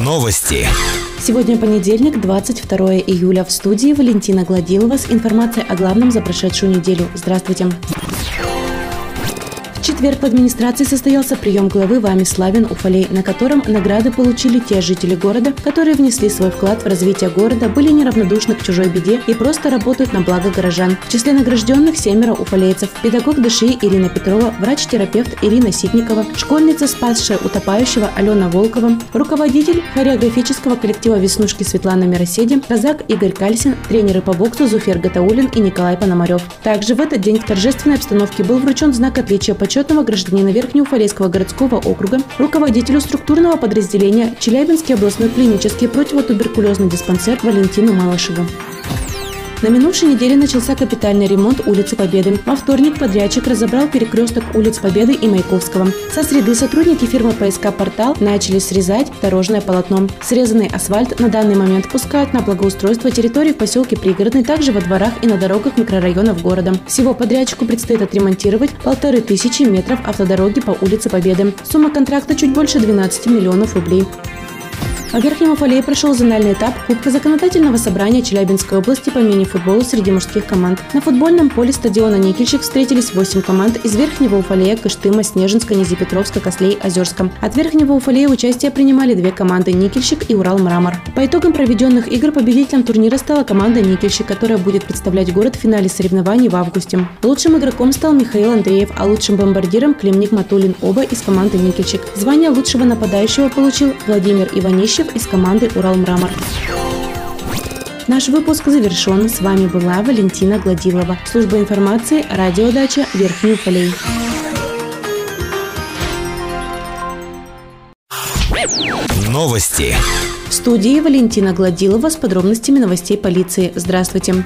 Новости. Сегодня понедельник, 22 июля. В студии Валентина Гладилова с информацией о главном за прошедшую неделю. Здравствуйте четверг в администрации состоялся прием главы Вами Славин Уфалей, на котором награды получили те жители города, которые внесли свой вклад в развитие города, были неравнодушны к чужой беде и просто работают на благо горожан. В числе награжденных семеро уфалейцев. Педагог ДШИ Ирина Петрова, врач-терапевт Ирина Ситникова, школьница, спасшая утопающего Алена Волкова, руководитель хореографического коллектива «Веснушки» Светлана Мироседи, казак Игорь Кальсин, тренеры по боксу Зуфер Гатаулин и Николай Пономарев. Также в этот день в торжественной обстановке был вручен знак отличия почетного почетного гражданина Верхнеуфалейского городского округа, руководителю структурного подразделения Челябинский областной клинический противотуберкулезный диспансер Валентину Малышеву. На минувшей неделе начался капитальный ремонт улицы Победы. Во вторник подрядчик разобрал перекресток улиц Победы и Маяковского. Со среды сотрудники фирмы ПСК «Портал» начали срезать дорожное полотно. Срезанный асфальт на данный момент пускают на благоустройство территории в поселке Пригородный, также во дворах и на дорогах микрорайонов города. Всего подрядчику предстоит отремонтировать полторы тысячи метров автодороги по улице Победы. Сумма контракта чуть больше 12 миллионов рублей. В Верхнем Уфалее прошел зональный этап Кубка законодательного собрания Челябинской области по мини-футболу среди мужских команд. На футбольном поле стадиона Никельщик встретились 8 команд из Верхнего Уфалея, Кыштыма, Снежинска, Низипетровска, Кослей, Озерска. От Верхнего Уфалея участие принимали две команды – Никельщик и Урал-Мрамор. По итогам проведенных игр победителем турнира стала команда Никельщик, которая будет представлять город в финале соревнований в августе. Лучшим игроком стал Михаил Андреев, а лучшим бомбардиром – Климник Матулин, оба из команды Никельщик. Звание лучшего нападающего получил Владимир Иванищев Ткачев из команды «Уралмрамор». Наш выпуск завершен. С вами была Валентина Гладилова. Служба информации, радиодача Верхний Уфалей. Новости. В студии Валентина Гладилова с подробностями новостей полиции. Здравствуйте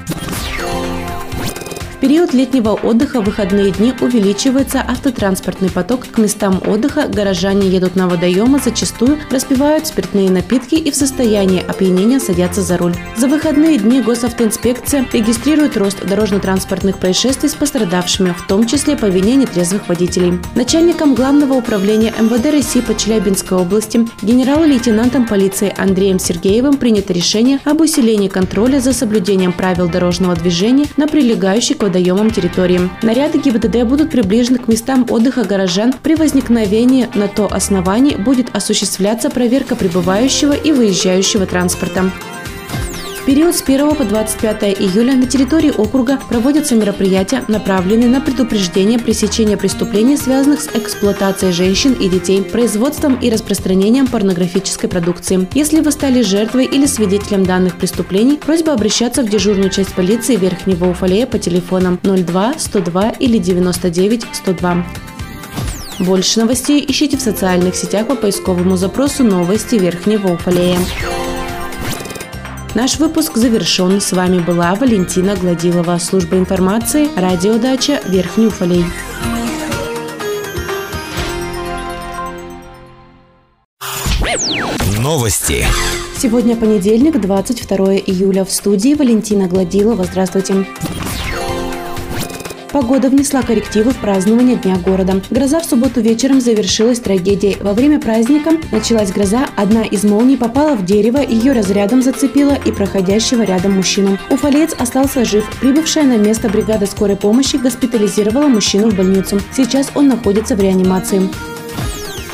период летнего отдыха в выходные дни увеличивается автотранспортный поток. К местам отдыха горожане едут на водоемы, зачастую распивают спиртные напитки и в состоянии опьянения садятся за руль. За выходные дни госавтоинспекция регистрирует рост дорожно-транспортных происшествий с пострадавшими, в том числе по вине нетрезвых водителей. Начальником Главного управления МВД России по Челябинской области генерал-лейтенантом полиции Андреем Сергеевым принято решение об усилении контроля за соблюдением правил дорожного движения на прилегающей к водоемам территории. Наряды ГИБДД будут приближены к местам отдыха горожан. При возникновении на то основании будет осуществляться проверка прибывающего и выезжающего транспорта период с 1 по 25 июля на территории округа проводятся мероприятия, направленные на предупреждение пресечения преступлений, связанных с эксплуатацией женщин и детей, производством и распространением порнографической продукции. Если вы стали жертвой или свидетелем данных преступлений, просьба обращаться в дежурную часть полиции Верхнего Уфалея по телефонам 02 102 или 99 102. Больше новостей ищите в социальных сетях по поисковому запросу «Новости Верхнего Уфалея». Наш выпуск завершен. С вами была Валентина Гладилова. Служба информации. Радиодача Верхний Уфалей. Новости. Сегодня понедельник, 22 июля. В студии Валентина Гладилова. Здравствуйте. Погода внесла коррективы в празднование Дня города. Гроза в субботу вечером завершилась трагедией. Во время праздника началась гроза, одна из молний попала в дерево, ее разрядом зацепила и проходящего рядом мужчину. Уфалеец остался жив. Прибывшая на место бригада скорой помощи госпитализировала мужчину в больницу. Сейчас он находится в реанимации.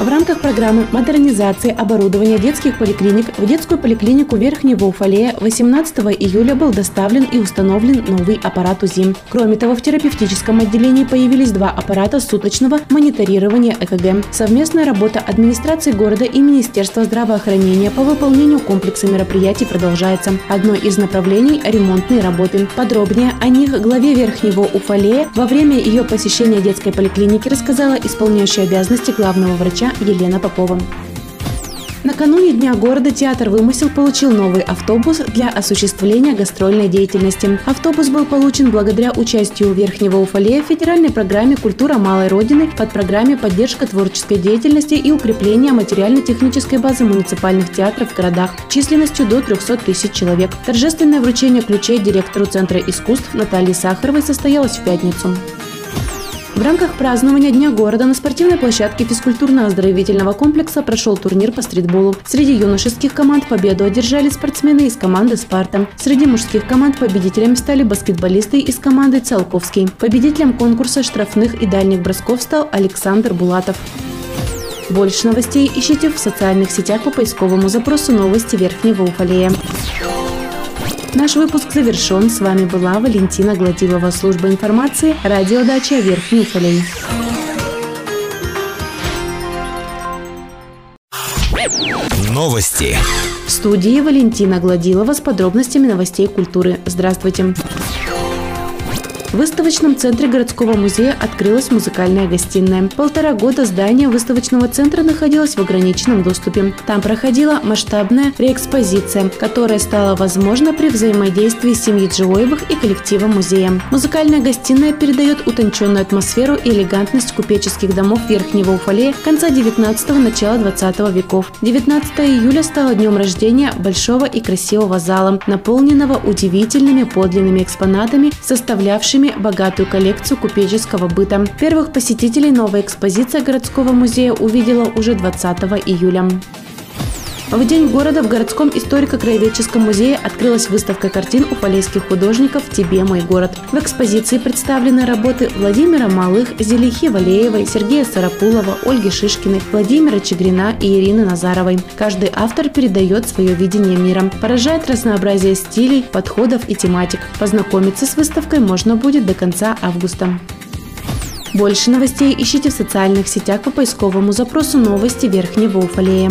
В рамках программы модернизации оборудования детских поликлиник в детскую поликлинику Верхнего Уфалея 18 июля был доставлен и установлен новый аппарат УЗИ. Кроме того, в терапевтическом отделении появились два аппарата суточного мониторирования ЭКГ. Совместная работа администрации города и Министерства здравоохранения по выполнению комплекса мероприятий продолжается. Одно из направлений – ремонтные работы. Подробнее о них главе Верхнего Уфалея во время ее посещения детской поликлиники рассказала исполняющая обязанности главного врача Елена Попова. Накануне Дня города театр «Вымысел» получил новый автобус для осуществления гастрольной деятельности. Автобус был получен благодаря участию Верхнего Уфалея в федеральной программе «Культура малой Родины» под программе «Поддержка творческой деятельности и укрепление материально-технической базы муниципальных театров в городах» численностью до 300 тысяч человек. Торжественное вручение ключей директору Центра искусств Натальи Сахаровой состоялось в пятницу. В рамках празднования Дня города на спортивной площадке физкультурно-оздоровительного комплекса прошел турнир по стритболу. Среди юношеских команд победу одержали спортсмены из команды «Спарта». Среди мужских команд победителями стали баскетболисты из команды «Циолковский». Победителем конкурса штрафных и дальних бросков стал Александр Булатов. Больше новостей ищите в социальных сетях по поисковому запросу «Новости Верхнего Уфалея». Наш выпуск завершен. С вами была Валентина Гладилова, служба информации, радиодача Верхний Уфалей. Новости. В студии Валентина Гладилова с подробностями новостей культуры. Здравствуйте. В выставочном центре городского музея открылась музыкальная гостиная. Полтора года здание выставочного центра находилось в ограниченном доступе. Там проходила масштабная реэкспозиция, которая стала возможна при взаимодействии семьи Джиоевых и коллектива музея. Музыкальная гостиная передает утонченную атмосферу и элегантность купеческих домов Верхнего Уфалея конца 19-го, начала 20 веков. 19 июля стало днем рождения большого и красивого зала, наполненного удивительными подлинными экспонатами, составлявшими экспонатами богатую коллекцию купеческого быта. Первых посетителей новая экспозиция городского музея увидела уже 20 июля. В День города в городском историко-краеведческом музее открылась выставка картин уфалейских художников «Тебе, мой город». В экспозиции представлены работы Владимира Малых, Зелихи Валеевой, Сергея Сарапулова, Ольги Шишкиной, Владимира Чегрина и Ирины Назаровой. Каждый автор передает свое видение мира, поражает разнообразие стилей, подходов и тематик. Познакомиться с выставкой можно будет до конца августа. Больше новостей ищите в социальных сетях по поисковому запросу «Новости Верхнего Уфалея».